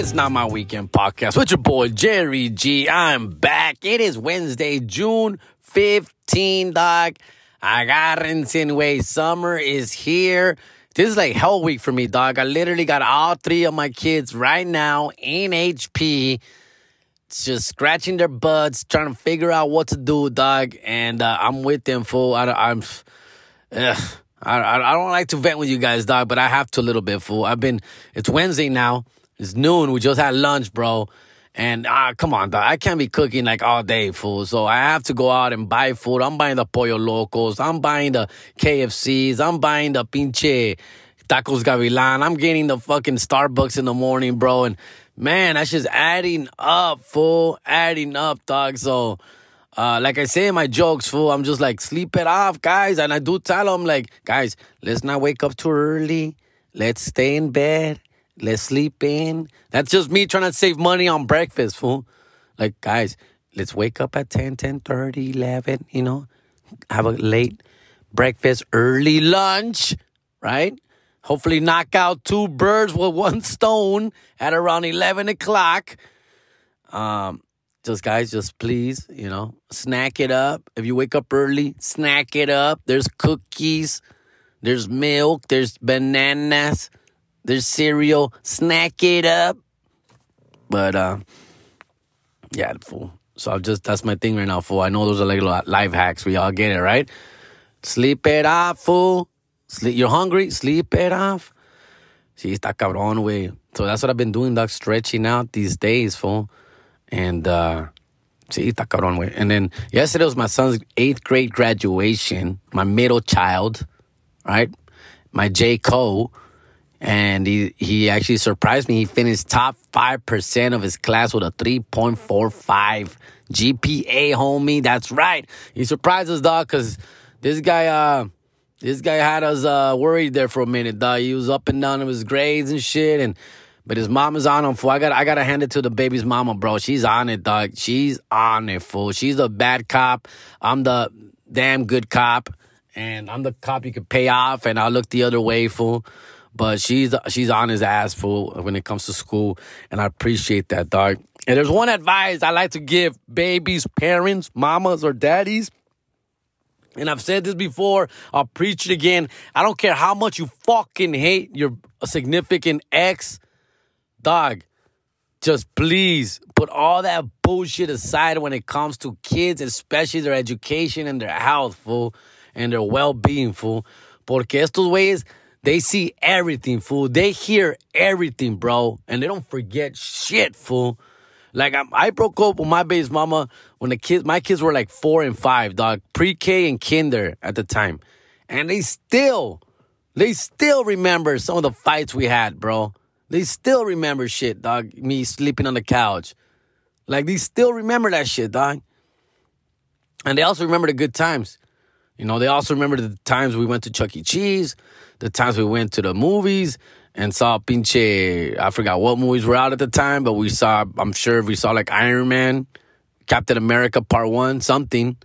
It's not my weekend podcast with your boy Jerry G. I'm back. It is Wednesday, June 15, dog. I got Agárrense, way. Summer is here. This is like hell week for me, dog. I literally got all three of my kids right now in HP, just scratching their butts, trying to figure out what to do, dog. And uh, I'm with them, fool. I, I'm. Ugh. I, I don't like to vent with you guys, dog, but I have to a little bit, fool. I've been. It's Wednesday now. It's noon. We just had lunch, bro. And ah, come on, dog. I can't be cooking like all day, fool. So I have to go out and buy food. I'm buying the pollo locos. I'm buying the KFCs. I'm buying the pinche tacos gavilan. I'm getting the fucking Starbucks in the morning, bro. And man, that's just adding up, fool. Adding up, dog. So, uh, like I say in my jokes, fool, I'm just like, sleep it off, guys. And I do tell them, like, guys, let's not wake up too early. Let's stay in bed Let's sleep in. That's just me trying to save money on breakfast, fool. Like, guys, let's wake up at 10, 10 30, 11, you know, have a late breakfast, early lunch, right? Hopefully, knock out two birds with one stone at around 11 o'clock. Um, just guys, just please, you know, snack it up. If you wake up early, snack it up. There's cookies, there's milk, there's bananas there's cereal. Snack it up. But uh, yeah, fool. So I'm just that's my thing right now, fool. I know those are like life hacks. We all get it, right? Sleep it off, fool. Sleep. You're hungry? Sleep it off. Sí, está cabrón, way. So that's what I've been doing, dog, stretching out these days, fool. And uh, sí, está cabrón, way. And then yesterday was my son's eighth grade graduation. My middle child, right? My J. Cole and he he actually surprised me. He finished top five percent of his class with a three point four five GPA, homie. That's right. He surprised us, dog, because this guy uh this guy had us uh worried there for a minute, dog. He was up and down of his grades and shit, and but his mom is on him, fool. I got I gotta hand it to the baby's mama, bro. She's on it, dog. She's on it, fool. She's the bad cop. I'm the damn good cop, and I'm the cop you could pay off, and I'll look the other way, fool but she's she's on his ass full when it comes to school, and I appreciate that, dog. And there's one advice I like to give babies, parents, mamas, or daddies. And I've said this before, I'll preach it again. I don't care how much you fucking hate your significant ex, dog. Just please put all that bullshit aside when it comes to kids, especially their education and their health, fool, and their well being, fool. Porque estos güeyes they see everything, fool. They hear everything, bro. And they don't forget shit, fool. Like I, I broke up with my baby's mama when the kids, my kids were like four and five, dog, pre-K and kinder at the time, and they still, they still remember some of the fights we had, bro. They still remember shit, dog. Me sleeping on the couch, like they still remember that shit, dog. And they also remember the good times. You know, they also remember the times we went to Chuck E. Cheese the times we went to the movies and saw pinche, I forgot what movies were out at the time, but we saw, I'm sure we saw like Iron Man, Captain America Part 1, something.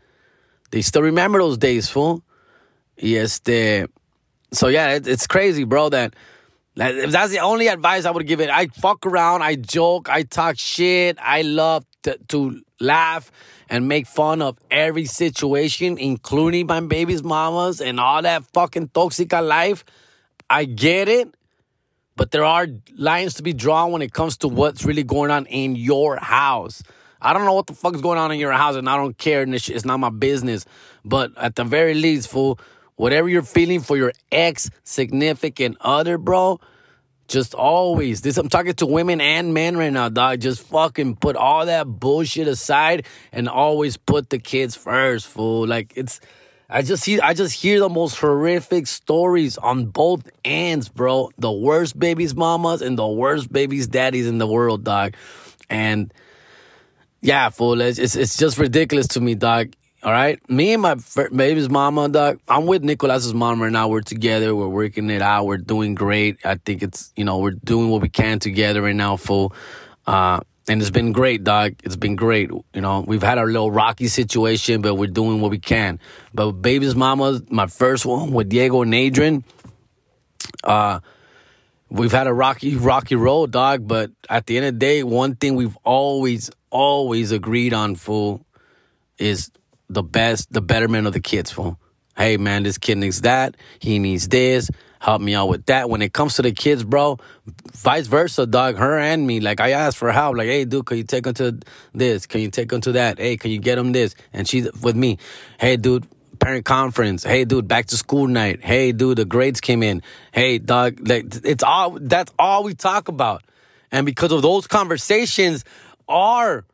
They still remember those days, fool. Yes, the so yeah, it, it's crazy, bro, that, that if that's the only advice I would give it. I fuck around, I joke, I talk shit, I love to, to laugh and make fun of every situation, including my baby's mamas and all that fucking toxica life. I get it, but there are lines to be drawn when it comes to what's really going on in your house. I don't know what the fuck is going on in your house, and I don't care. And it's not my business. But at the very least, fool, whatever you're feeling for your ex significant other, bro, just always, this I'm talking to women and men right now, dog. Just fucking put all that bullshit aside and always put the kids first, fool. Like it's I just see I just hear the most horrific stories on both ends, bro. The worst babies mamas and the worst babies daddies in the world, dog. And yeah, fool, it's it's, it's just ridiculous to me, dog. All right. Me and my baby's mama, dog. I'm with Nicolas's mom right now. We're together. We're working it out. We're doing great. I think it's, you know, we're doing what we can together right now, full. Uh, and it's been great, dog. It's been great. You know, we've had our little rocky situation, but we're doing what we can. But baby's mama, my first one with Diego and Adrian, uh, we've had a rocky, rocky road, dog. But at the end of the day, one thing we've always, always agreed on, fool, is the best, the betterment of the kids, fool. Hey, man, this kid needs that. He needs this. Help me out with that. When it comes to the kids, bro, vice versa, dog. Her and me. Like I asked for help. Like, hey, dude, can you take them to this? Can you take them to that? Hey, can you get them this? And she's with me. Hey, dude, parent conference. Hey, dude, back to school night. Hey, dude, the grades came in. Hey, dog, like it's all that's all we talk about. And because of those conversations, our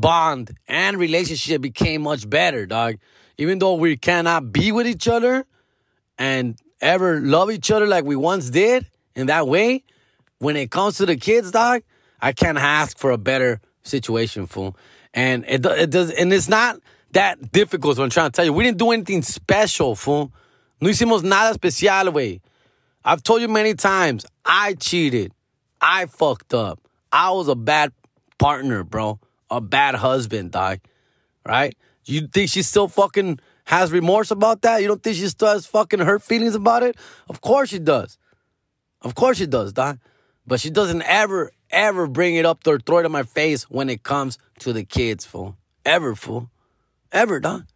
bond and relationship became much better, dog. Even though we cannot be with each other and ever love each other like we once did in that way, when it comes to the kids, dog, I can't ask for a better situation, fool. And it, it does, and it's not that difficult. I'm trying to tell you. We didn't do anything special, fool. No hicimos nada especial, way. I've told you many times, I cheated. I fucked up. I was a bad partner, bro. A bad husband, dog. Right? You think she still fucking has remorse about that? You don't think she still has fucking hurt feelings about it? Of course she does. Of course she does, dog. But she doesn't ever, ever bring it up throw it in my face when it comes to the kids, fool. Ever, fool. Ever, dog.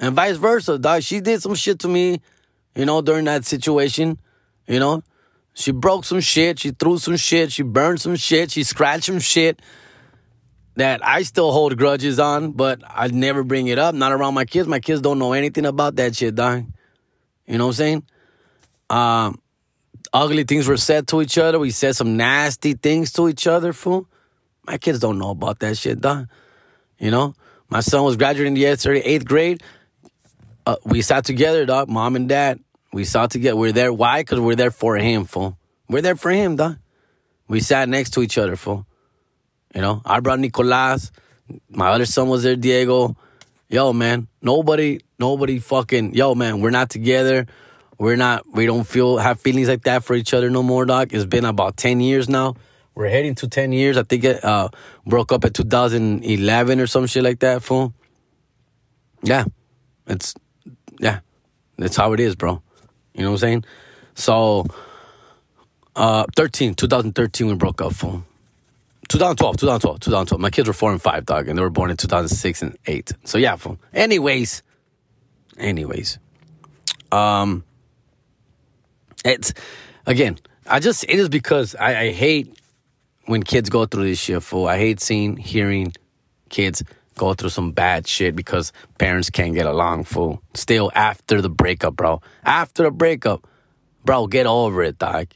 And vice versa, dog. She did some shit to me, you know, during that situation. You know, she broke some shit. She threw some shit. She burned some shit. She scratched some shit that I still hold grudges on, but I never bring it up. Not around my kids. My kids don't know anything about that shit, dog. You know what I'm saying? Um, ugly things were said to each other. We said some nasty things to each other, fool. My kids don't know about that shit, dog. You know? My son was graduating yesterday, eighth grade. Uh, we sat together, dog, mom and dad. We sat together. We're there. Why? Because we're there for him, fool. We're there for him, dog. We sat next to each other, fool. You know, I brought Nicolas. My other son was there, Diego. Yo, man, nobody, nobody fucking, yo, man, we're not together. We're not, we don't feel, have feelings like that for each other no more, dog. It's been about 10 years now. We're heading to 10 years. I think it uh, broke up in 2011 or some shit like that, fool. Yeah. It's, yeah. That's how it is, bro. You know what I'm saying? So, uh, 13, 2013, we broke up, fool. 2012, 2012, 2012. My kids were four and five, dog, and they were born in 2006 and eight. So yeah, fool. Anyways, anyways, um, it's again. I just it is because I, I hate when kids go through this shit, fool. I hate seeing, hearing kids go through some bad shit because parents can't get along, fool. Still after the breakup, bro. After the breakup, bro, get over it, dog.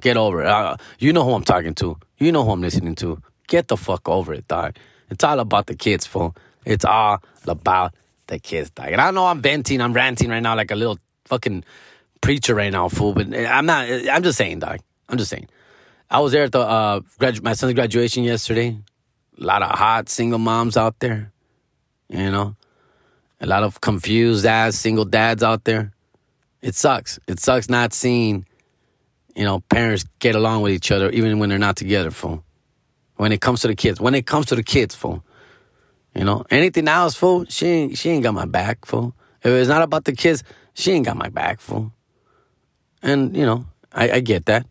Get over it. Uh, you know who I'm talking to. You know who I'm listening to. Get the fuck over it, dog. It's all about the kids, fool. It's all about the kids, dog. And I know I'm venting, I'm ranting right now like a little fucking preacher right now, fool. But I'm not. I'm just saying, dog. I'm just saying. I was there at the uh, gradu- my son's graduation yesterday. A lot of hot single moms out there. You know, a lot of confused ass single dads out there. It sucks. It sucks not seeing you know, parents get along with each other even when they're not together, fool. When it comes to the kids. When it comes to the kids, fool. You know, anything else, fool, she ain't, she ain't got my back, fool. If it's not about the kids, she ain't got my back, fool. And, you know, I, I get that.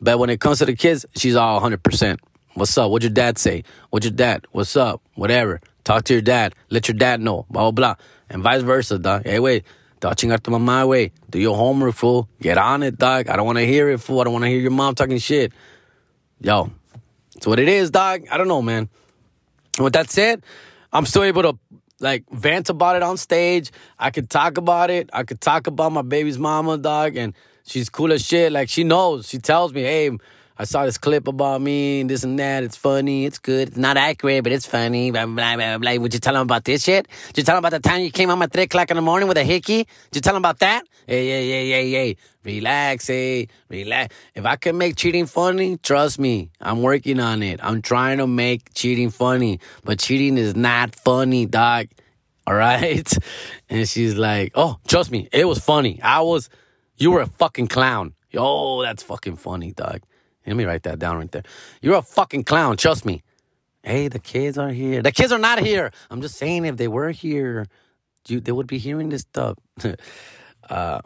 But when it comes to the kids, she's all 100%. What's up? What'd your dad say? What's your dad? What's up? Whatever. Talk to your dad. Let your dad know. Blah, blah, blah. And vice versa, dog. Hey, wait. Te chingar tu mamá, way. Do your homework, fool. Get on it, dog. I don't want to hear it, fool. I don't want to hear your mom talking shit. Yo, it's what it is, dog. I don't know, man. With that said, I'm still able to like vent about it on stage. I could talk about it. I could talk about my baby's mama, dog, and she's cool as shit. Like she knows. She tells me, hey, I saw this clip about me and this and that. It's funny. It's good. It's not accurate, but it's funny. Blah, blah, blah, blah. Would you tell him about this shit? Did you tell him about the time you came home at 3 o'clock in the morning with a hickey? Did you tell him about that? Hey, hey, hey, hey, hey. Relax, hey. Relax. If I can make cheating funny, trust me. I'm working on it. I'm trying to make cheating funny. But cheating is not funny, dog. All right? And she's like, oh, trust me. It was funny. I was, you were a fucking clown. Yo, that's fucking funny, dog. Let me write that down right there. You're a fucking clown. Trust me. Hey, the kids are here. The kids are not here. I'm just saying, if they were here, you, they would be hearing this stuff. uh,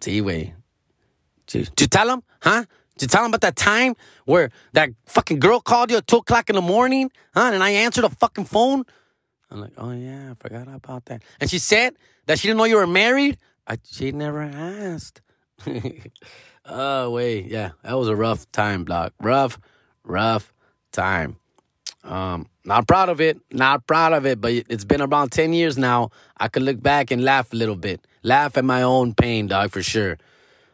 see, way. Did you tell them? Huh? Did you tell them about that time where that fucking girl called you at 2 o'clock in the morning? Huh? And I answered the fucking phone? I'm like, oh yeah, I forgot about that. And she said that she didn't know you were married? I, she never asked. oh, wait. Yeah, that was a rough time, Block. Rough, rough time. Um, not proud of it. Not proud of it, but it's been around 10 years now. I can look back and laugh a little bit. Laugh at my own pain, dog, for sure.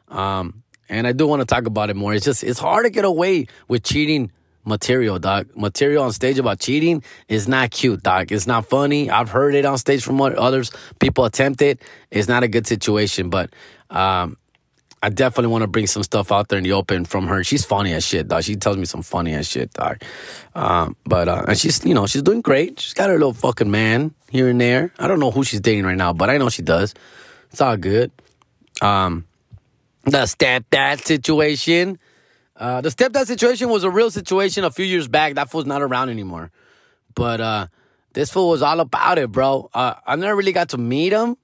Um, and I do want to talk about it more. It's just, it's hard to get away with cheating material, dog. Material on stage about cheating is not cute, dog. It's not funny. I've heard it on stage from others. People attempt it. It's not a good situation, but, um, I definitely want to bring some stuff out there in the open from her. She's funny as shit, dog. She tells me some funny as shit, dog. Um, but uh, and she's you know she's doing great. She's got her little fucking man here and there. I don't know who she's dating right now, but I know she does. It's all good. Um, the stepdad situation. Uh, the stepdad situation was a real situation a few years back. That fool's not around anymore. But uh, this fool was all about it, bro. Uh, I never really got to meet him.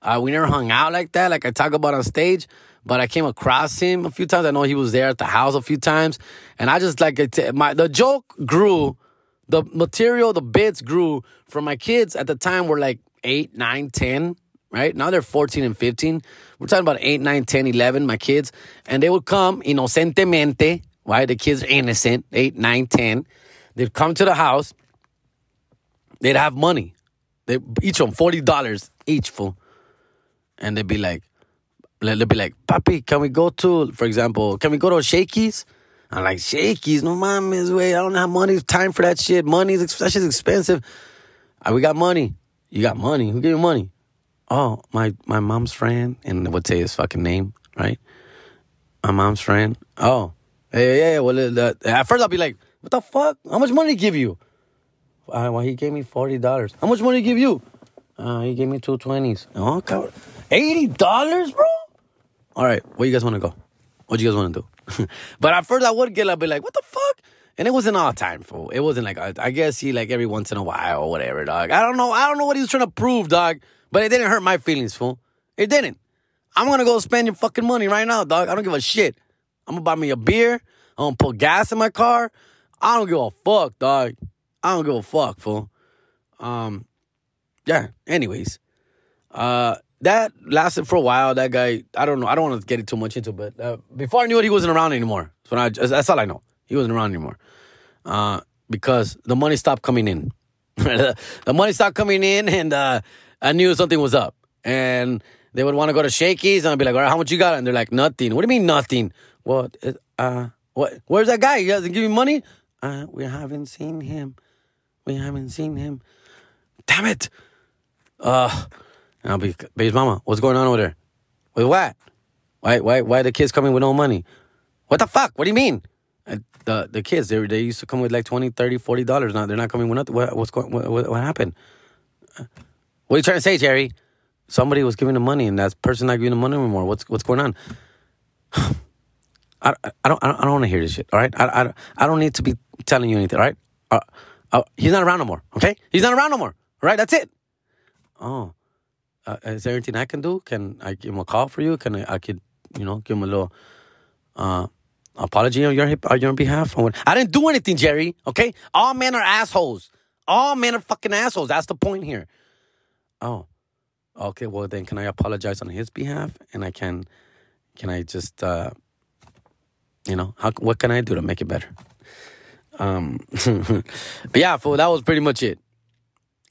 Uh, we never hung out like that, like I talk about on stage but I came across him a few times. I know he was there at the house a few times, and I just like it. My the joke grew, the material, the bits grew from my kids at the time were like eight, nine, ten. Right now they're 14 and 15. We're talking about 8, 9, 10, 11, my kids. And they would come inocentemente, right? The kids are innocent, 8, 9, 10. They'd come to the house. They'd have money. They each of them $40 each for. And they'd be like, they'd be like, Papi, can we go to, for example, can we go to Shakey's? I'm like, Shakey's? No mames, way. I don't have money, time for that shit. Money, that shit's expensive. Uh, we got money. You got money. Who gave you money? Oh, my, my mom's friend. And would say his fucking name, right? My mom's friend. Oh, hey, yeah, yeah. Well, uh, at first I'll be like, what the fuck? How much money give you? Uh, well, he gave me $40. How much money he give you? Uh, he gave me two twenties. Oh, God. $80, bro? all right, where you guys want to go? What you guys want to do? but at first I would get up, be like, what the fuck? And it wasn't all time, fool. It wasn't like, I guess he like every once in a while or whatever, dog. I don't know. I don't know what he was trying to prove, dog. But it didn't hurt my feelings, fool. It didn't. I'm gonna go spend your fucking money right now, dog. I don't give a shit. I'm gonna buy me a beer. I'm gonna put gas in my car. I don't give a fuck, dog. I don't give a fuck, fool. Um, yeah. Anyways, uh, that lasted for a while. That guy, I don't know. I don't want to get it too much into, but uh, before I knew it, he wasn't around anymore. So I, that's all I know. He wasn't around anymore uh, because the money stopped coming in. the money stopped coming in, and uh, I knew something was up. And they would want to go to Shakey's, and I'd be like, "All right, how much you got?" And they're like, "Nothing." What do you mean nothing? What? Uh, what? Where's that guy? He doesn't give me money. Uh, we haven't seen him. We haven't seen him. Damn it. Uh, and I'll be, baby's mama, what's going on over there? With what? Why, why, why the kids coming with no money? What the fuck? What do you mean? And the the kids, they, they used to come with like 20 30 40 dollars. Now they're not coming with nothing. What, what's going? What, what, what happened? What are you trying to say, Jerry? Somebody was giving the money, and that person not giving the money anymore. What's what's going on? I, I don't I don't, don't want to hear this shit. All right, I, I, I don't need to be telling you anything. All right, uh, uh, he's not around no more. Okay, he's not around no more. All right, that's it. Oh, uh, is there anything I can do? Can I give him a call for you? Can I, I could, you know, give him a little uh, apology on your on your behalf? I didn't do anything, Jerry. Okay, all men are assholes. All men are fucking assholes. That's the point here. Oh, okay. Well, then, can I apologize on his behalf? And I can, can I just, uh, you know, how what can I do to make it better? Um, but yeah, fool, that was pretty much it.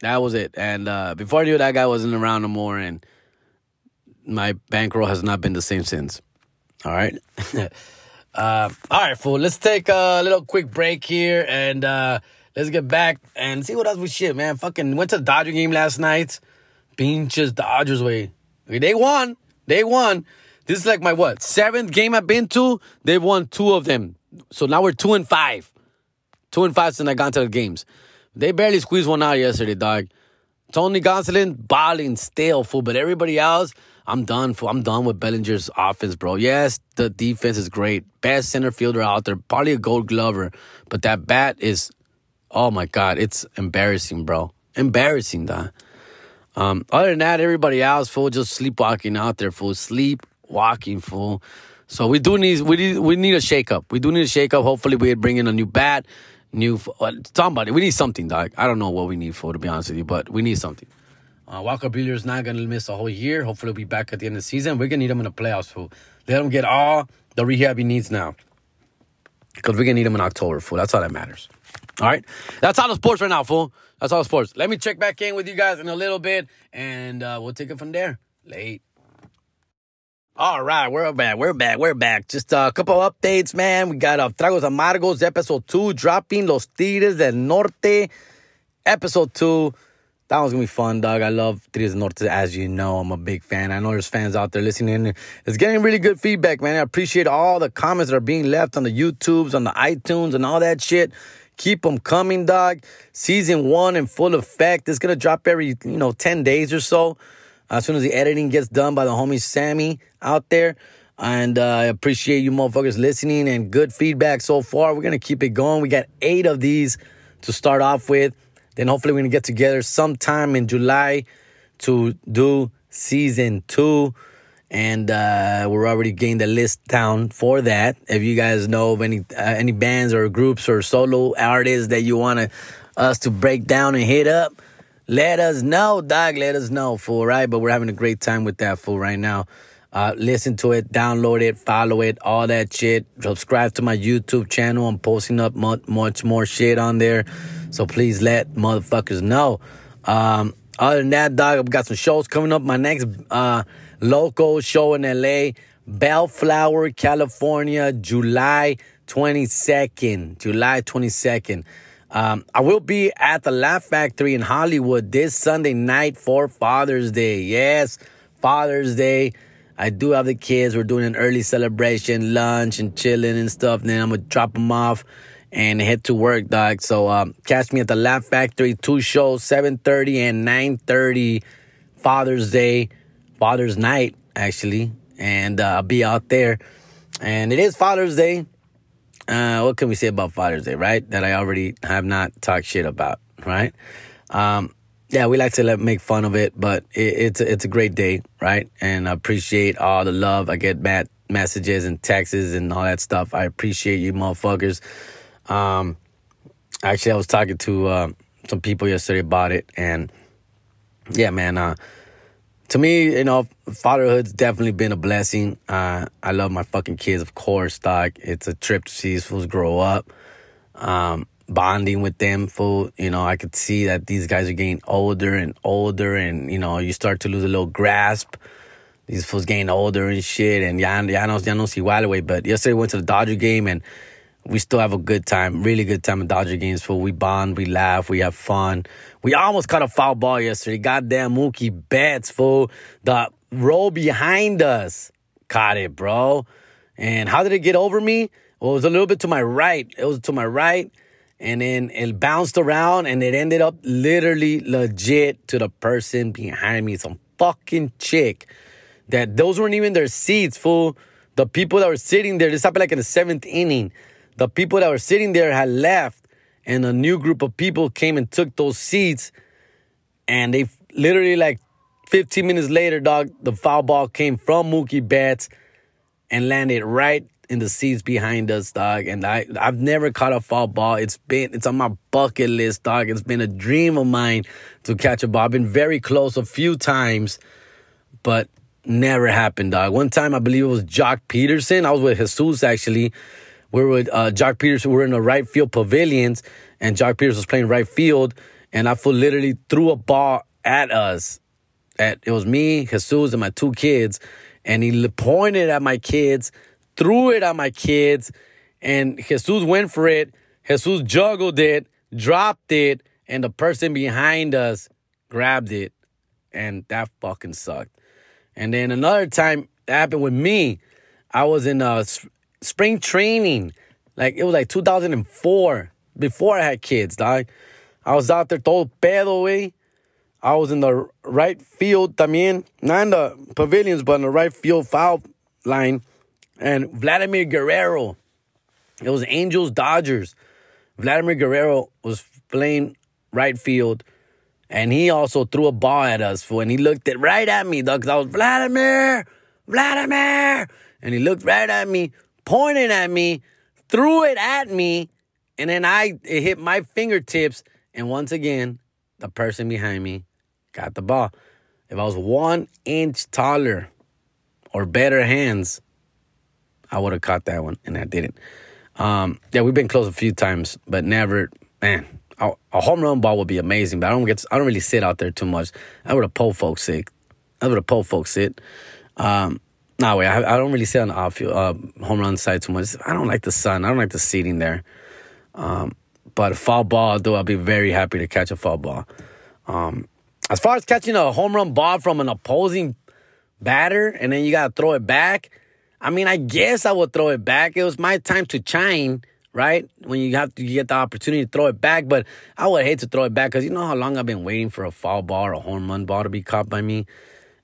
That was it. And uh, before I knew it, that guy wasn't around no more, and my bankroll has not been the same since. All right. uh, all right, fool. Let's take a little quick break here and uh, let's get back and see what else we shit, man. Fucking went to the Dodger game last night. Pinches Dodgers way. They won. They won. This is like my what seventh game I've been to. They've won two of them. So now we're two and five. Two and five since I got to the games. They barely squeezed one out yesterday, dog. Tony Gonsolin, balling still, fool. But everybody else, I'm done. I'm done with Bellinger's offense, bro. Yes, the defense is great. Best center fielder out there. Probably a gold glover. But that bat is, oh my God, it's embarrassing, bro. Embarrassing, dog. Um, other than that, everybody else, fool, just sleepwalking out there, fool. Sleepwalking, fool. So we do need we need we need a shakeup. We do need a shakeup. Hopefully, we bring in a new bat, new uh, somebody. We need something, dog. I don't know what we need for to be honest with you, but we need something. Uh, Walker Buehler's not gonna miss a whole year. Hopefully, he'll be back at the end of the season. We're gonna need him in the playoffs. Fool. Let him get all the rehab he needs now, because we're gonna need him in October. Fool. That's all that matters. All right, that's all the sports right now, fool. That's all the sports. Let me check back in with you guys in a little bit, and uh, we'll take it from there. Late. All right, we're back. We're back. We're back. Just a couple updates, man. We got uh, Tragos Amargos, episode two, dropping Los Tigres del Norte, episode two. That one's gonna be fun, dog. I love Tigres del Norte, as you know. I'm a big fan. I know there's fans out there listening. It's getting really good feedback, man. I appreciate all the comments that are being left on the YouTubes, on the iTunes, and all that shit. Keep them coming, dog. Season one in full effect. It's gonna drop every, you know, 10 days or so as soon as the editing gets done by the homie Sammy out there. And uh, I appreciate you motherfuckers listening and good feedback so far. We're going to keep it going. We got eight of these to start off with. Then hopefully we're going to get together sometime in July to do season two. And uh, we're already getting the list down for that. If you guys know of any uh, any bands or groups or solo artists that you want us to break down and hit up, let us know, dog. Let us know, fool, right? But we're having a great time with that, fool, right now. Uh, listen to it, download it, follow it, all that shit. Subscribe to my YouTube channel. I'm posting up much, much more shit on there. So please let motherfuckers know. Um, other than that, dog, I've got some shows coming up. My next uh, local show in LA, Bellflower, California, July 22nd. July 22nd. Um, I will be at the Laugh Factory in Hollywood this Sunday night for Father's Day. Yes, Father's Day. I do have the kids. We're doing an early celebration, lunch and chilling and stuff. And then I'm gonna drop them off and head to work, dog. So um, catch me at the Laugh Factory. Two shows, 7:30 and 9:30. Father's Day, Father's Night, actually, and uh, I'll be out there. And it is Father's Day uh, what can we say about Father's Day, right? That I already have not talked shit about, right? Um, yeah, we like to let, make fun of it, but it, it's a, it's a great day, right? And I appreciate all the love. I get mad messages and texts and all that stuff. I appreciate you, motherfuckers. Um, actually, I was talking to uh, some people yesterday about it, and yeah, man. Uh, to me, you know, fatherhood's definitely been a blessing. Uh, I love my fucking kids, of course, dog. It's a trip to see these fools grow up. Um, bonding with them, fool. You know, I could see that these guys are getting older and older, and you know, you start to lose a little grasp. These fools getting older and shit, and ya, ya no, ya no see why way. But yesterday we went to the Dodger game, and we still have a good time, really good time at Dodger games. Fool, we bond, we laugh, we have fun. We almost caught a foul ball yesterday. Goddamn Mookie Betts, fool. The row behind us caught it, bro. And how did it get over me? Well, it was a little bit to my right. It was to my right. And then it bounced around and it ended up literally legit to the person behind me. Some fucking chick that those weren't even their seats, fool. The people that were sitting there, this happened like in the seventh inning. The people that were sitting there had left and a new group of people came and took those seats. And they literally like 15 minutes later dog the foul ball came from Mookie Betts and landed right in the seats behind us dog. And I I've never caught a foul ball. It's been it's on my bucket list dog. It's been a dream of mine to catch a ball. I've been very close a few times but never happened dog. One time I believe it was Joc Pederson. I was with Jesus actually we were uh, Joc Pederson. We were in the right field pavilions, and Joc Pederson was playing right field, and I feel literally threw a ball at us. At it was me, Jesus, and my two kids, and he pointed at my kids, threw it at my kids, and Jesus went for it. Jesus juggled it, dropped it, and the person behind us grabbed it, and that fucking sucked. And then another time that happened with me. I was in a spring training. Like it was like 2004 before I had kids, dog. I was out there todo pedo, way. I was in the right field también, not in the pavilions, but in the right field foul line. And Vladimir Guerrero, it was Angels Dodgers. Vladimir Guerrero was playing right field, and he also threw a ball at us. For and he looked it right at me, dog. Cause I was Vladimir, Vladimir. And he looked right at me, pointed at me, threw it at me, and then I it hit my fingertips. And once again, the person behind me got the ball. If I was one inch taller or better hands, I would have caught that one, and I didn't. Um, yeah, we've been close a few times, but never, man. A, home run ball would be amazing, but I don't get, I don't really sit out there too much. I would have pole folks sit. I would have pole folks sit. Um, no way, I, I don't really sit on the outfield, uh, home run side too much. I don't like the sun. I don't like the seating there. Um, but a foul ball, though, I'll be very happy to catch a foul ball. Um, as far as catching a home run ball from an opposing batter and then you got to throw it back, I mean, I guess I would throw it back. It was my time to shine, right? When you have to you get the opportunity to throw it back, but I would hate to throw it back because you know how long I've been waiting for a foul ball or a home run ball to be caught by me.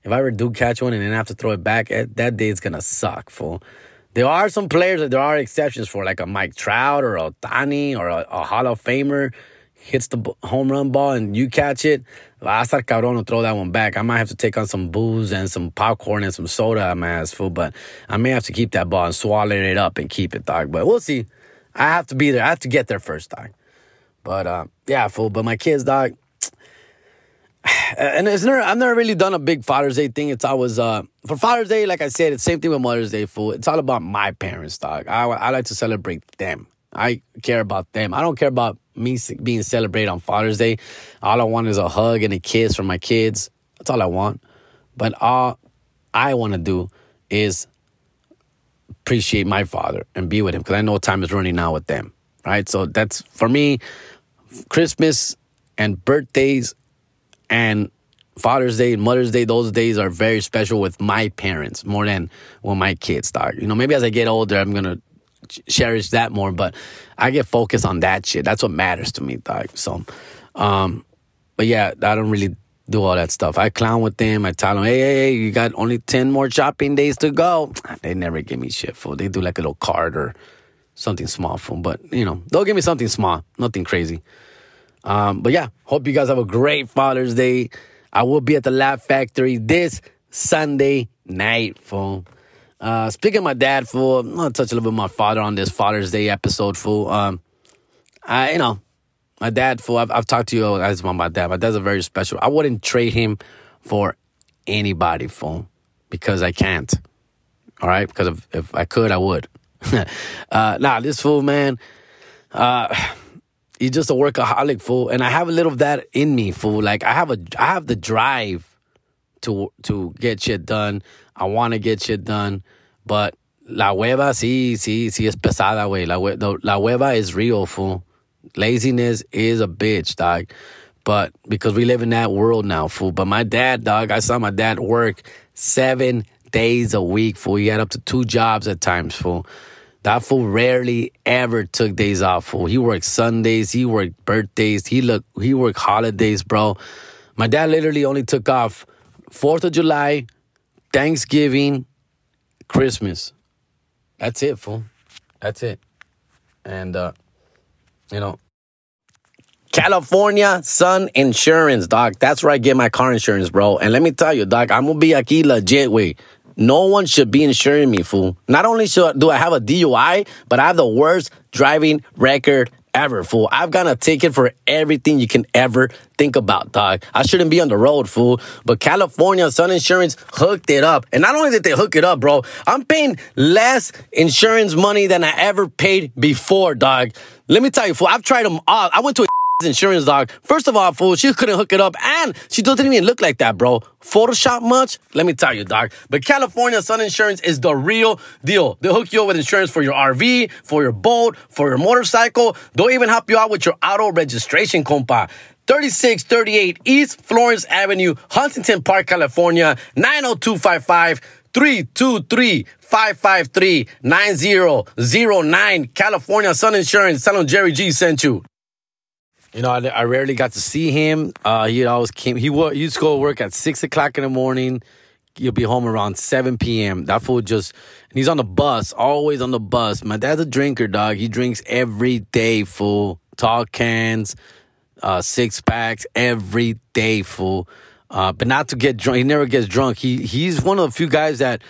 If I ever do catch one and then have to throw it back, eh, that day it's gonna suck, fool. There are some players that there are exceptions for, like a Mike Trout or a Ohtani or a, a Hall of Famer hits the home run ball and you catch it, va a estar cabrón to throw that one back. I might have to take on some booze and some popcorn and some soda on my ass, fool. But I may have to keep that ball and swallow it up and keep it, dog. But we'll see. I have to be there. I have to get there first, dog. But uh, yeah, fool. But my kids, dog. And it's never, I've never really done a big Father's Day thing. It's always uh, for Father's Day, like I said, it's same thing with Mother's Day, fool. It's all about my parents, dog. I, I like to celebrate them. I care about them. I don't care about me being celebrated on Father's Day. All I want is a hug and a kiss from my kids. That's all I want. But all I want to do is appreciate my father and be with him because I know time is running out with them. Right. So that's for me, Christmas and birthdays and Father's Day and Mother's Day, those days are very special with my parents more than with my kids, dog. You know, maybe as I get older, I'm going to cherish that more. But I get focused on that shit. That's what matters to me, dog. So, um, but yeah, I don't really do all that stuff. I clown with them. I tell them, hey, hey, hey, you got only 10 more shopping days to go. They never give me shit for They do like a little card or something small for them. But, you know, they'll give me something small, nothing crazy. Um, but yeah, hope you guys have a great Father's Day. I will be at the Laugh Factory this Sunday night, fool. Uh, speaking of my dad, fool, I'm gonna touch a little bit my father on this Father's Day episode, fool. Um, I, you know, my dad, fool. I've, I've talked to you guys about my dad. My dad's a very special. I wouldn't trade him for anybody, fool, because I can't. All right, because if, if I could, I would. uh, nah, this fool, man. Uh, he's just a workaholic, fool, and I have a little of that in me, fool. Like I have a, I have the drive to to get shit done. I want to get shit done, but la hueva sí, sí, sí es pesada, güey. La, la hueva is real, fool. Laziness is a bitch, dog. But because we live in that world now, fool. But my dad, dog, I saw my dad work seven days a week, fool. He had up to two jobs at times, fool. That fool rarely ever took days off, fool. He worked Sundays, he worked birthdays, he look he worked holidays, bro. My dad literally only took off Fourth of July, Thanksgiving, Christmas. That's it, fool. That's it. And uh, you know, California Sun Insurance, dog. That's where I get my car insurance, bro. And let me tell you, dog, I'm gonna be aquí legit way. No one should be insuring me, fool. Not only should do I have a DUI, but I have the worst driving record ever, fool. I've got a ticket for everything you can ever think about, dog. I shouldn't be on the road, fool. But California Sun Insurance hooked it up. And not only did they hook it up, bro, I'm paying less insurance money than I ever paid before, dog. Let me tell you, fool, I've tried them all. I went to a insurance dog. First of all, fool, she couldn't hook it up, and she doesn't even look like that, bro. Photoshop much? Let me tell you, dog. But California Sun Insurance is the real deal. They'll hook you up with insurance for your RV, for your boat, for your motorcycle. They'll even help you out with your auto registration, compa. 3638 East Florence Avenue, Huntington Park, California, 90255 323 553 9009. California Sun Insurance. Tell them Jerry G sent you. You know, I, I rarely got to see him. Uh, he always came. He, he used to go to work at six o'clock in the morning. He'll be home around seven p.m. That fool just, and he's on the bus, always on the bus. My dad's a drinker, dog. He drinks every day, fool. Tall cans, uh, six packs every day, fool. Uh, but not to get drunk. He never gets drunk. He he's one of the few guys that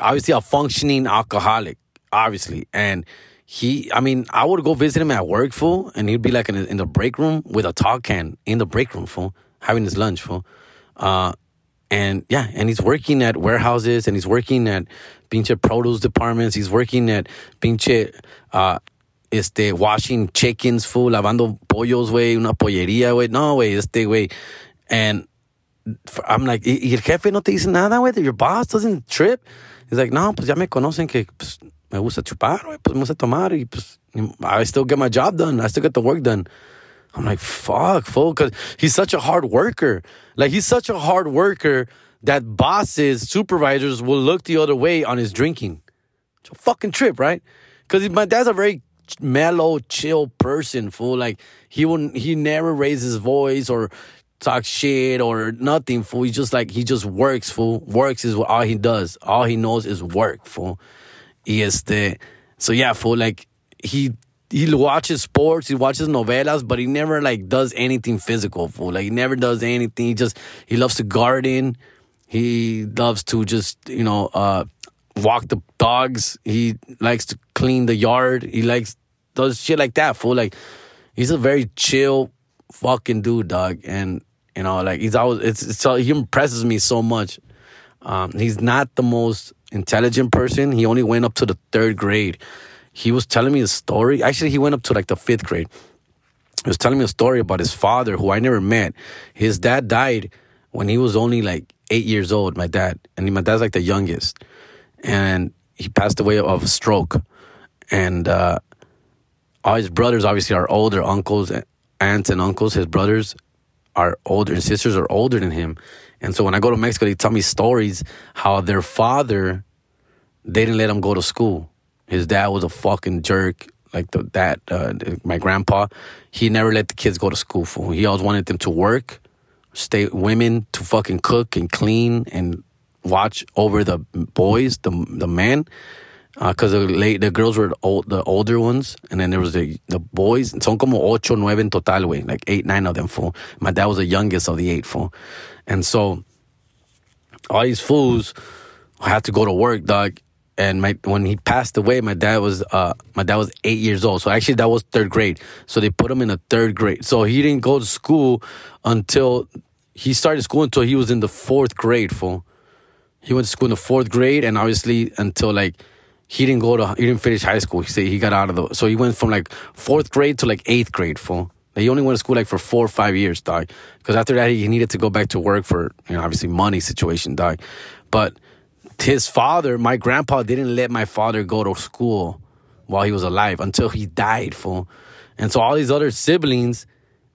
obviously a functioning alcoholic, obviously. And he, I mean, I would go visit him at work, fool, and he'd be like in, in the break room with a tall can in the break room, fool, having his lunch, fool. Uh, and yeah, and he's working at warehouses and he's working at pinche produce departments. He's working at pinche, uh, este, washing chickens, fool, lavando pollos, güey, una pollería, güey. No, güey, este, way. And I'm like, ¿y el jefe no te dice nada, güey? Your boss doesn't trip? He's like, no, pues ya me conocen que pues, me gusta chupar, pues me gusta tomar y pues I still get my job done. I still get the work done. I'm like, fuck, fool, because he's such a hard worker. Like, he's such a hard worker that bosses, supervisors will look the other way on his drinking. It's a fucking trip, right? Because my dad's a very mellow, chill person, fool. Like, he wouldn't, he never raises voice or talk shit or nothing, fool. He just like, he just works, fool. Works is what all he does. All he knows is work, fool. Y este, so yeah, fool, like, he, he watches sports, he watches novelas, but he never like does anything physical, fool. Like, he never does anything. He just, he loves to garden. He loves to just, you know, uh, walk the dogs. He likes to clean the yard. He likes, does shit like that, fool. Like, he's a very chill fucking dude, dog. And you know, like he's always it's, it's he impresses me so much. Um, he's not the most intelligent person. He only went up to the third grade. He was telling me a story. Actually, he went up to like the fifth grade. He was telling me a story about his father, who I never met. His dad died when he was only like eight years old. My dad, and my dad's like the youngest, and he passed away of a stroke. And uh, all his brothers, obviously, are older uncles, aunts, and uncles. His brothers, are older and sisters are older than him. And so when I go to Mexico, they tell me stories how their father they didn't let him go to school. His dad was a fucking jerk. Like the that uh, my grandpa, he never let the kids go to school. For he always wanted them to work, stay women to fucking cook and clean and watch over the boys, the the men because uh, the late the girls were old, the older ones, and then there was the the boys. Son como ocho, nueve en total, way like eight, nine of them. Fool. My dad was the youngest of the eight. Fool. And so all these fools had to go to work, dog. And my when he passed away, my dad was uh my dad was eight years old. So actually that was third grade. So they put him in a third grade. So he didn't go to school until he started school until he was in the fourth grade. Fool. He went to school in the fourth grade, and obviously until like he didn't go to he didn't finish high school. He said he got out of the so he went from like fourth grade to like eighth grade. Full. He only went to school like for four or five years, dog. Because after that, he needed to go back to work for you know obviously money situation, dog. But his father, my grandpa, didn't let my father go to school while he was alive until he died, fool. And so all these other siblings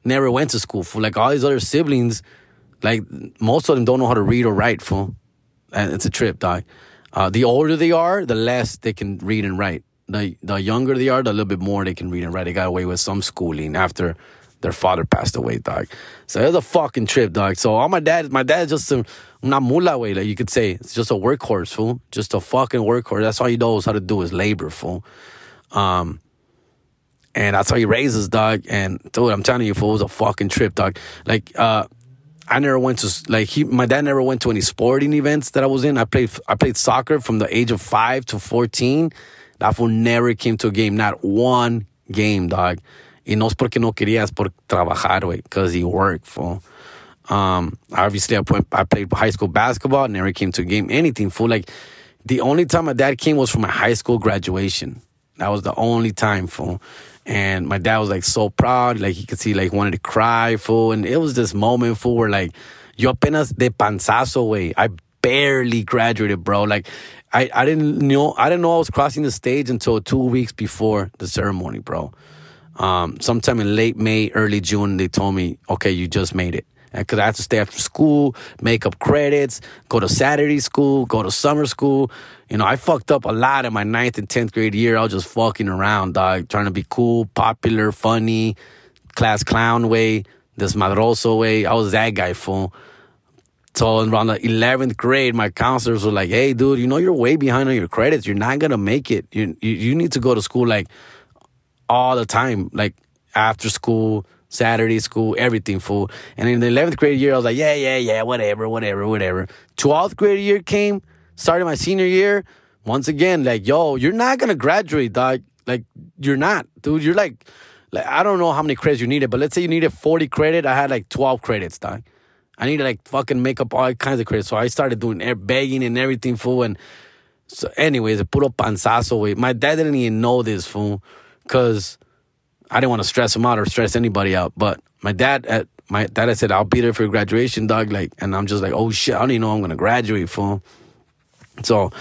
never went to school, fool. Like all these other siblings, like most of them don't know how to read or write, fool. And it's a trip, dog. Uh, the older they are, the less they can read and write. The the younger they are, the little bit more they can read and write. They got away with some schooling after their father passed away, dog. So it was a fucking trip, dog. So all my dad, my dad's just una mula way, like you could say. It's just a workhorse, fool. Just a fucking workhorse. That's all he knows how to do is labor, fool. Um, and that's how he raises, dog. And dude, I'm telling you, fool, it was a fucking trip, dog. Like, uh, I never went to like he. My dad never went to any sporting events that I was in. I played I played soccer from the age of five to fourteen. That fool never came to a game, not one game, dog. Y no es porque no quería, es por trabajar, güey, because he worked, fool. Um, obviously, I, put, I played high school basketball, never came to a game, anything, fool. Like, the only time my dad came was for my high school graduation. That was the only time, fool. And my dad was like so proud, like he could see like wanted to cry, fool. And it was this moment, fool, where like yo apenas de panzazo, way. I barely graduated, bro. Like I, I didn't know I didn't know I was crossing the stage until two weeks before the ceremony, bro. Um, sometime in late May, early June, they told me, okay, you just made it because I had to stay after school, make up credits, go to Saturday school, go to summer school. You know, I fucked up a lot in my ninth and tenth grade year. I was just fucking around, dog, trying to be cool, popular, funny, class clown way, desmadroso way. I was that guy, fool. So around the 11th grade, my counselors were like, hey, dude, you know, you're way behind on your credits. You're not going to make it. You, you, you need to go to school like all the time, like after school, Saturday school, everything full. And in the 11th grade year, I was like, yeah, yeah, yeah, whatever, whatever, whatever. 12th grade year came, started my senior year, once again, like, yo, you're not gonna graduate, dog. Like, you're not, dude. You're like, like I don't know how many credits you needed, but let's say you needed 40 credit. I had like 12 credits, dog. I need to like fucking make up all kinds of credits. So I started doing begging and everything, fool. And so, anyways, it put up panzazo, way. My dad didn't even know this, fool, because I didn't want to stress him out or stress anybody out. But my dad, at my dad, I said, I'll be there for graduation, dog. Like, and I'm just like, oh shit, I don't even know I'm gonna graduate, fool. So,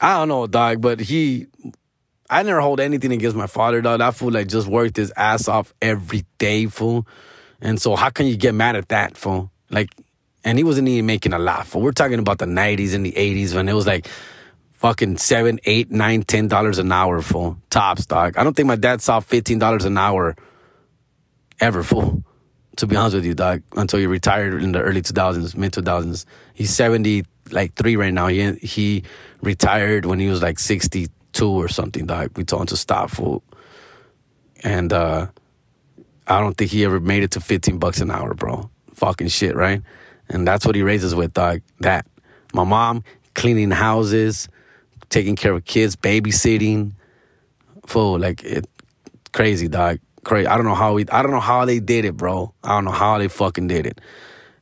I don't know, dog, but he, I never hold anything against my father, dog. That fool like just worked his ass off every day, fool. And so, how can you get mad at that, fool? Like, and he wasn't even making a lot. Fool. We're talking about the '90s and the '80s when it was like fucking seven, eight, nine, ten dollars an hour, fool. Tops, dog. I don't think my dad saw fifteen dollars an hour ever, fool. To be honest with you, dog, until he retired in the early 2000s, mid 2000s. He's 70, like three right now. He he retired when he was like 62 or something, dog. We told him to stop, fool. And uh, I don't think he ever made it to 15 bucks an hour, bro. Fucking shit, right? And that's what he raises with, dog. That. My mom cleaning houses, taking care of kids, babysitting. Fool, like it crazy, dog crazy. I don't know how we. I don't know how they did it, bro. I don't know how they fucking did it.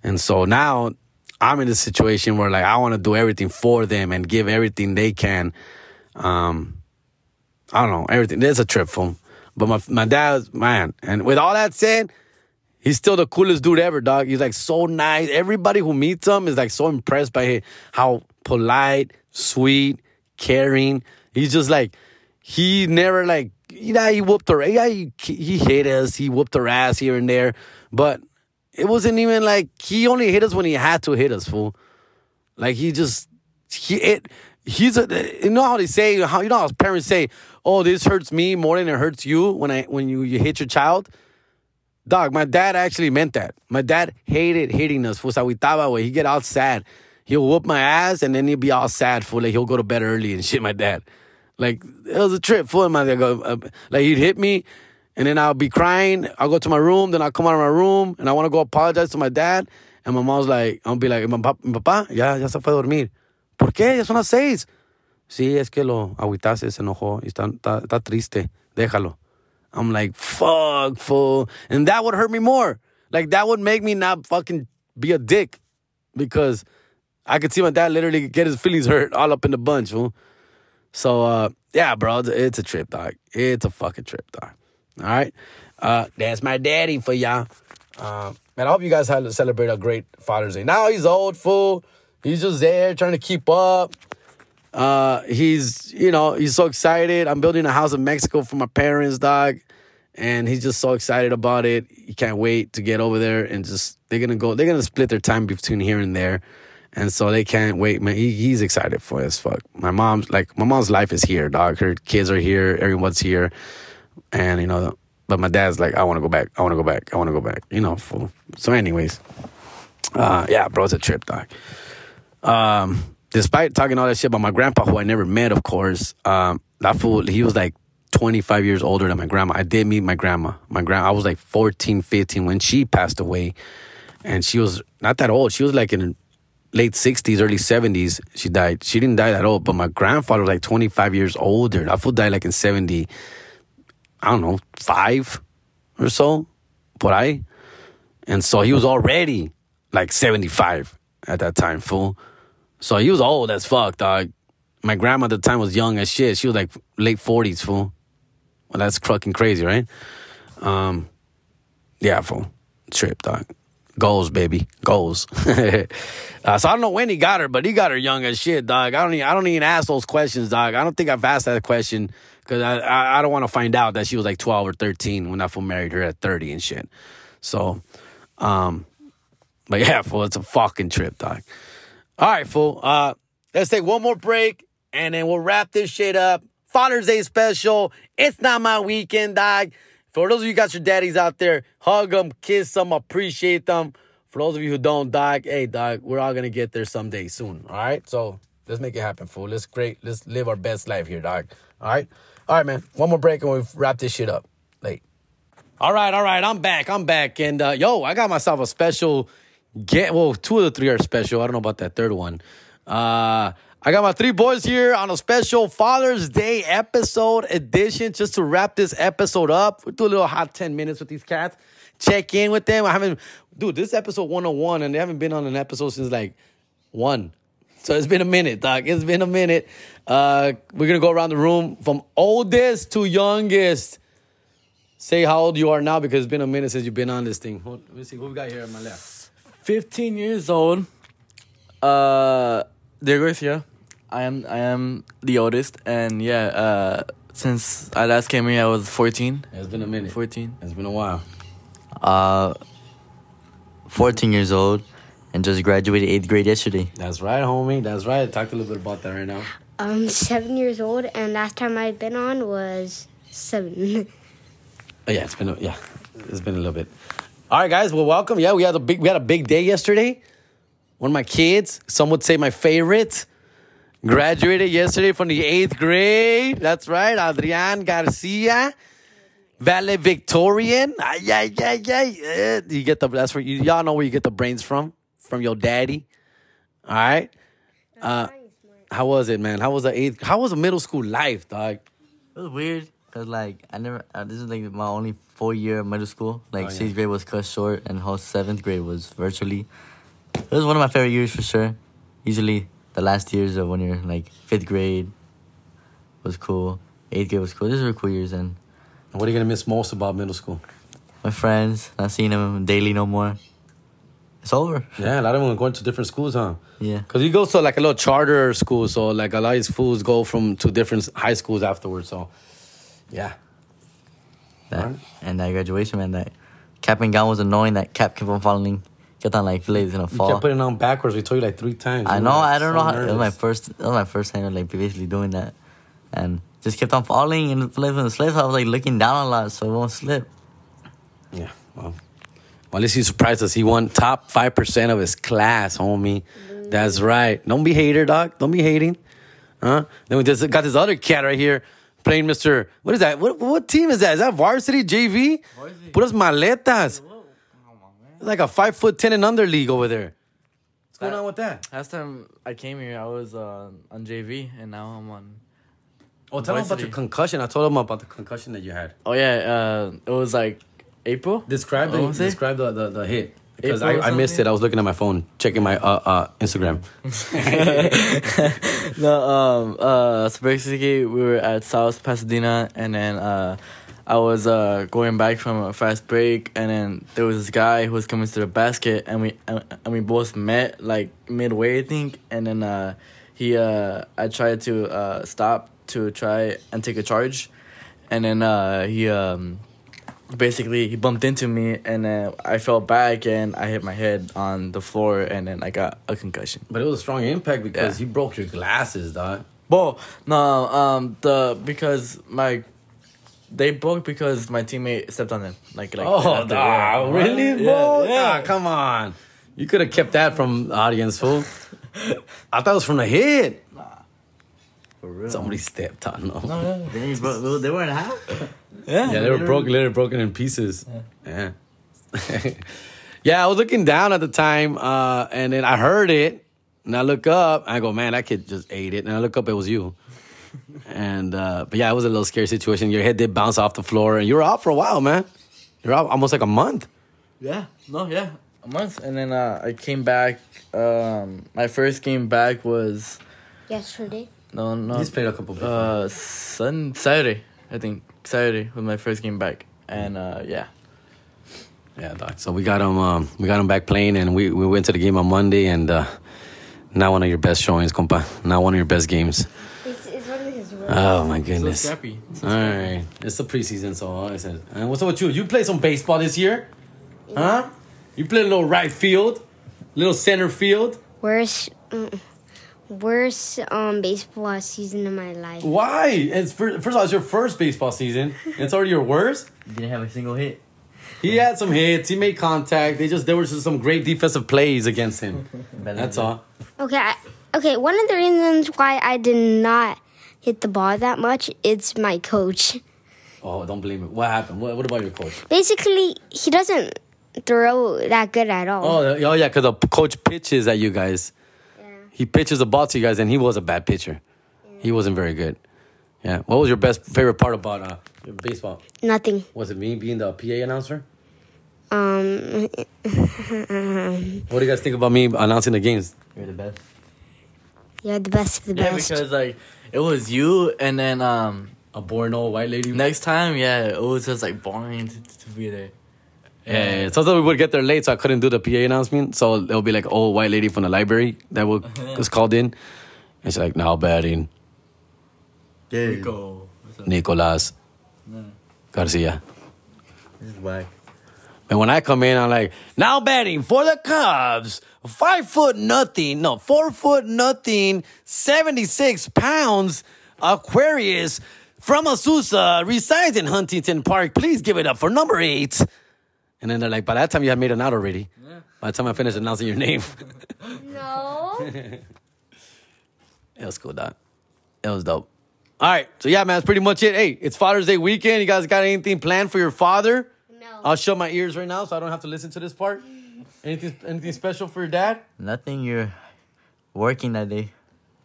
And so now I'm in a situation where like I want to do everything for them and give everything they can. Um, I don't know everything. There's a trip for him. But my my dad's man. And with all that said, he's still the coolest dude ever, dog. He's like so nice. Everybody who meets him is like so impressed by how polite, sweet, caring. He's just like he never like yeah, he whooped her. Yeah, he, he hit us. He whooped her ass here and there. But it wasn't even like he only hit us when he had to hit us, fool. Like he just he it he's a you know how they say how you know how parents say, Oh, this hurts me more than it hurts you when I when you, you hit your child. Dog, my dad actually meant that. My dad hated hitting us. Fool. Agüitaba. He'd get all sad. He'll whoop my ass and then he'll be all sad, fool. Like he'll go to bed early and shit, my dad. Like it was a trip for him. I go, uh, like he'd hit me, and then I'll be crying. I'll go to my room. Then I'll come out of my room, and I want to go apologize to my dad. And my mom's like, I'll be like, papá, ya, ya se fue a dormir. ¿Por qué? Ya son las seis. Sí, es que lo agüitaste, se enojó está, está, está triste. Déjalo. I'm like, fuck, fool. And that would hurt me more. Like, that would make me not fucking be a dick. Because I could see my dad literally get his feelings hurt all up in the bunch, fool. So uh, yeah, bro, it's a trip, dog. It's a fucking trip, dog. All right, uh, that's my daddy for y'all. Uh, man, I hope you guys had to celebrate a great Father's Day. Now he's old, fool. He's just there trying to keep up. Uh, he's, you know, he's so excited. I'm building a house in Mexico for my parents, dog. And he's just so excited about it. He can't wait to get over there and just, they're to go, they're to split their time between here and there and so they can't wait. Man, he, he's excited for as fuck. My mom's like, my mom's life is here, dog. Her kids are here, everyone's here, and you know. But my dad's like, I want to go back. I want to go back. I want to go back. You know, fool. So, anyways, uh, yeah, bro, it's a trip, dog. Um, despite talking all that shit about my grandpa, who I never met, of course, um, that fool, he was like 25 years older than my grandma. I did meet my grandma. My grand, I was like 14, 15 when she passed away, and she was not that old. She was like in late 60s, early 70s, she died. She didn't die that old, but my grandfather was like 25 years older. That fool died like in 70, I don't know, five or so, But I, And so he was already like 75 at that time, fool. So he was old as fuck, dog. My grandma at the time was young as shit. She was like late 40s, fool. Well, that's fucking crazy, right? Um, yeah, fool. Trip, dog. Goals, baby, goals. uh, so I don't know when he got her, but he got her young as shit, dog. I don't even, I don't even ask those questions, dog. I don't think I've asked that question because I, I, I don't want to find out that she was like twelve or thirteen when that fool married her at thirty and shit. So, um, but yeah, fool, it's a fucking trip, dog. All right, fool. Uh, let's take one more break and then we'll wrap this shit up. Father's Day special. It's not my weekend, dog. For those of you got your daddies out there, hug them, kiss them, appreciate them. For those of you who don't, dog, hey, dog, we're all gonna get there someday soon. All right, so let's make it happen, fool. Let's great. Let's live our best life here, dog. All right, all right, man. One more break and we'll wrap this shit up. Late. All right, all right. I'm back. I'm back, and uh, yo, I got myself a special get. Well, two of the three are special. I don't know about that third one. Uh, I got my three boys here on a special Father's Day episode edition just to wrap this episode up. We'll do a little hot 10 minutes with these cats. Check in with them. I haven't, dude, this episode 101, and they haven't been on an episode since like one. So it's been a minute, Doc. It's been a minute. Uh, we're going to go around the room from oldest to youngest. Say how old you are now because it's been a minute since you've been on this thing. Let me see. What we got here on my left? 15 years old. Uh, Diego Garcia. I am I am the oldest, and yeah. Uh, since I last came here, I was 14. It's been a minute. 14. It's been a while. Uh, 14 years old and just graduated eighth grade yesterday. That's right, homie. That's right. Talk a little bit about that right now. I'm seven years old, and last time I've been on was seven. Oh, yeah, it's been a, yeah, it's been a little bit. All right, guys. Well, welcome. Yeah, we had a big we had a big day yesterday. One of my kids, some would say my favorite, graduated yesterday from the eighth grade. That's right, Adrian Garcia, valedictorian. Ay, ay, ay, ay. Eh, You get the that's where you y'all know where you get the brains from from your daddy. All right. Uh, how was it, man? How was the eighth? How was the middle school life, dog? It was weird because, like, I never, uh, this is like my only four year of middle school. Like, Oh, yeah. sixth grade was cut short and whole seventh grade was virtually. It was one of my favorite years for sure. Usually, the last years of when you're like fifth grade was cool, eighth grade was cool. These were cool years, and What are you gonna miss most about middle school? my friends, not seeing them daily no more. It's over. Yeah, a lot of them are going to different schools, huh? Yeah. Because you go to like a little charter school, so like a lot of his fools go from to different high schools afterwards. So, yeah, That, Alright. And that graduation, man, that cap and gown was annoying. That cap kept on falling. Kept on like feeling it's gonna you kept putting it on backwards. We told you like three times. I know. like, I don't so know. How, it was my first. That was my first time like basically doing that, and just kept on falling and flipping the slips. I was like looking down a lot so it won't slip. Yeah, well, well, at least he surprised us. He won top five percent of his class, homie. That's right. Don't be hater, dog. Don't be hating, huh? Then we just got this other cat right here playing Mister. What is that? What what team is that? Is that varsity JV? Varsity. Puras maletas. It's like a five foot ten and under league over there. What's going on with that? Last time I came here, I was uh, on JV, and now I'm on. Oh, tell them about Varsity. your concussion. I told them about the concussion that you had. Oh yeah, uh, it was like April. Describe What the was it? describe the, the, the hit because I, April I missed it. I was looking at my phone, checking my uh, uh, Instagram. No, um, uh, so basically we were at South Pasadena, and then uh, I was uh going back from a fast break, and then there was this guy who was coming to the basket, and we and, and we both met like midway, I think, and then uh, he uh, I tried to uh stop to try and take a charge, and then uh he um basically he bumped into me and then I fell back and I hit my head on the floor and then I got a concussion. But it was a strong impact because Yeah. you broke your glasses, dog. Well, no, um, the because my they broke because my teammate stepped on them. Like, like Oh, after- dog, yeah. really, Yeah, bro? yeah. Nah, come on. You could have kept that from the audience, fool. I thought it was from the hit. For real. Somebody stepped on them. No, no, They, bro, they weren't half. yeah, Yeah, they were broke, literally broken in pieces. Yeah. Yeah, I was looking down at the time, uh, and then I heard it, and I look up, I go, man, that kid just ate it. And I look up, it was you. and uh, but yeah, it was a little scary situation. Your head did bounce off the floor, and you were out for a while, man. You're out almost like a month. Yeah, no, yeah, a month, and then uh, I came back. Um, my first game back was Yesterday. no, no, He's played a couple. before. uh, Sun Saturday, I think Saturday was my first game back, and uh, yeah, Yeah, doc. So we got him. Um, we got him back playing, and we, we went to the game on Monday, and uh, not one of your best showings, compa. Not one of your best games. It's, it's one of his words. Oh my so goodness. scrappy. All right, it's the preseason, so uh, I said. And what's up with you? You play some baseball this year, huh? You played a little right field, little center field. Where's? mm, worst um baseball season of my life. Why? It's fir- first of all, it's your first baseball season. It's already your worst. You didn't have a single hit. He had some hits. He made contact. They just there were just some great defensive plays against him. That's all. Okay, I, okay. One of the reasons why I did not hit the ball that much, it's my coach. Oh, don't blame me. What happened? What, what about your coach? Basically, he doesn't throw that good at all. Oh, oh yeah, because the coach pitches at you guys. He pitches the ball to you guys, and he was a bad pitcher. He wasn't very good. Yeah. What was your best favorite part about uh, baseball? Nothing. Was it me being the PA announcer? Um, What do you guys think about me announcing the games? You're the best. you're the best of the Yeah, best. Yeah, because like it was you, and then um A boring old white lady. next time, yeah, it was just like boring to, to be there. Yeah, sometimes we would get there late, so I couldn't do the PA announcement. So it'll be like old white lady from the library that will, was called in. And she's like, now batting, Yeah. Go. What's up? Nicolas Garcia. This is whack. And when I come in, I'm like, now batting for the Cubs, five foot nothing, no, four foot nothing, 76 pounds, Aquarius from Azusa, resides in Huntington Park. Please give it up for number eight. And then they're like, by that time, you had made an out already. By the time I finished announcing your name. No. It was cool, dog. It was dope. All right. So, yeah, man, that's pretty much it. Hey, it's Father's Day weekend. You guys got anything planned for your father? No. I'll shut my ears right now so I don't have to listen to this part. Anything anything special for your dad? Nothing. You're working that day.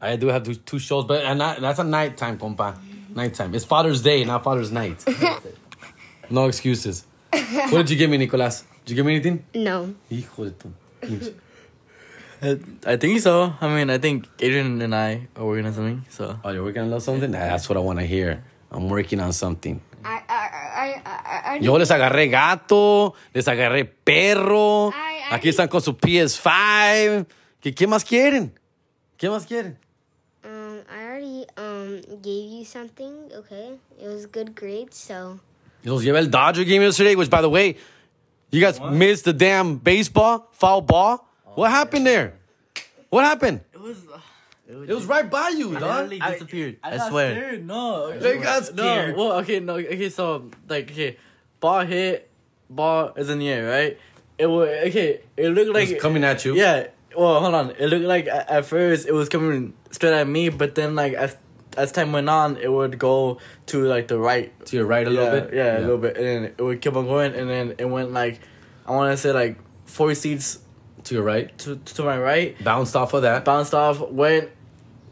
I do have two, two shows, but and not, that's a nighttime, compa. Nighttime. It's Father's Day, not Father's Night. no excuses. What did you give me, Nicolas? Did you give me anything? No. Hijo de tu I, I think so. I mean, I think Adrian and I are working on something. So Oh, you're working on something? That's what I want to hear. I'm working on something. I I I I I. Yo les agarré gato, les agarré perro. Ay, ay. Aquí están con su PS5. ¿Qué, ¿Qué más quieren? ¿Qué más quieren? Um, I already um gave you something. Okay, it was good grades. So Yo los llevé el Dodger game yesterday, which, by the way, you guys missed the damn baseball, foul ball. Oh, what happened there? What happened? Uh, it was. It was right by you, dog. Literally disappeared. I, got swear. scared. No, They got scared. No, well, okay, no, okay. So like, okay, ball hit, ball is in the air, right? It was okay. It looked like It's coming at you. Yeah. Well, hold on. It looked like at, at first it was coming straight at me, but then like as as time went on, it would go to like the right. To your right a yeah, little bit? Yeah, a little bit, and then it would keep on going, and then it went like I want to say like four seats To your right. to to my right, Bounced off of that. bounced off, went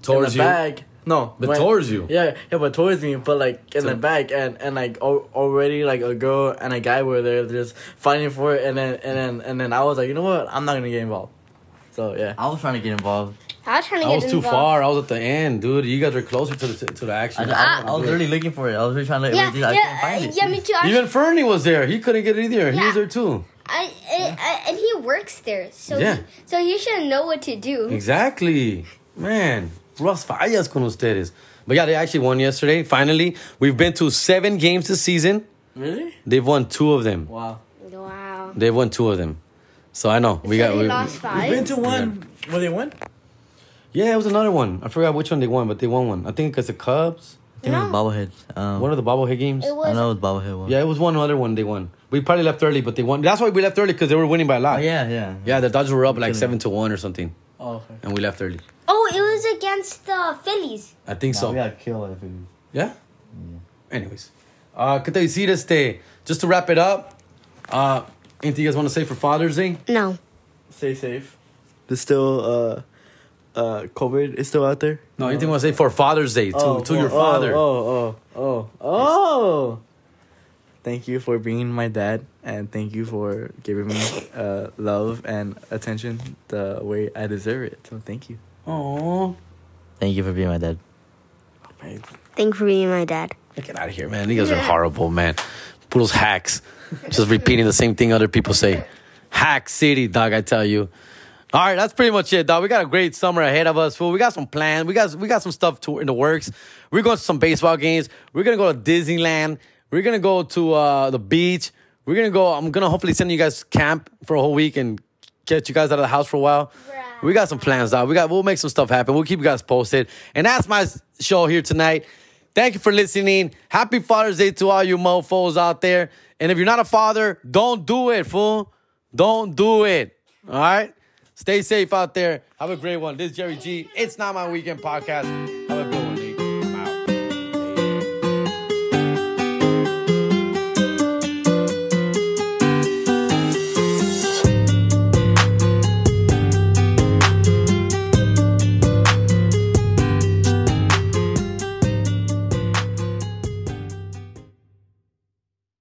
Towards in the you. bag. No, But went- towards you. Yeah, yeah, but towards me, but like in So- the back, and and like al- already like a girl and a guy were there just fighting for it, and then and then and then I was like, you know what, I'm not gonna get involved. So yeah, I was trying to get involved. I was trying to I get was too involved. far. I was at the end, dude. You guys were closer to the to the I, action. I, I was really looking for it. I was really trying to. Yeah, I couldn't yeah, find uh, it. yeah, me too. I, Even Fernie was there. He couldn't get it either. He Yeah. was there too. I, I, I, and he works there, so Yeah. he, so he should know what to do. Exactly. Man, Ross fallas con ustedes. But yeah, they actually won yesterday. Finally, we've been to seven games this season. really? They've won two of them. Wow. Wow. They've won two of them. So I know we so got. they We, lost five. Been to one. Will they win? Yeah, it was another one. I forgot which one they won, but they won one. I think because the Cubs. I think it was No. bobbleheads. Um, One of the bobblehead games. It I know it was bobblehead one. Yeah, it was one other one they won. We probably left early, but they won. That's why we left early because they were winning by a lot. Oh yeah, yeah. Yeah, the Dodgers were up like seven to one or something, Oh, okay. and we left early. Oh, it was against the Phillies. I think Nah, so. we got killed. If it, Yeah? Anyways. Uh, ¿Qué te decir este? Just to wrap it up, uh, anything you guys want to say for Father's Day? No. Stay safe. There's still uh, uh, COVID is still out there. No, anything you want to say for Father's Day to, to your father? Oh, oh, oh, oh. Thank you for being my dad, and thank you for giving me uh, love and attention the way I deserve it. So thank you. Aw. thank you for being my dad. Thank you for being my dad. Get out of here, man. You guys are horrible, man. Poodle's hacks. Just repeating the same thing other people say. Hack City, dog, I tell you. All right, that's pretty much it, dog. We got a great summer ahead of us. Fool. We got some plans. We got we got some stuff to, in the works. We're going to some baseball games. We're gonna go to Disneyland. We're gonna go to uh, the beach. We're gonna go. I'm gonna hopefully send you guys camp for a whole week and get you guys out of the house for a while. We got some plans, dog. We got. We'll make some stuff happen. We'll keep you guys posted. And that's my show here tonight. Thank you for listening. Happy Father's Day to all you mofos out there. And if you're not a father, don't do it, fool. Don't do it. All right? Stay safe out there. Have a great one. This is Jerry G. It's not my weekend podcast.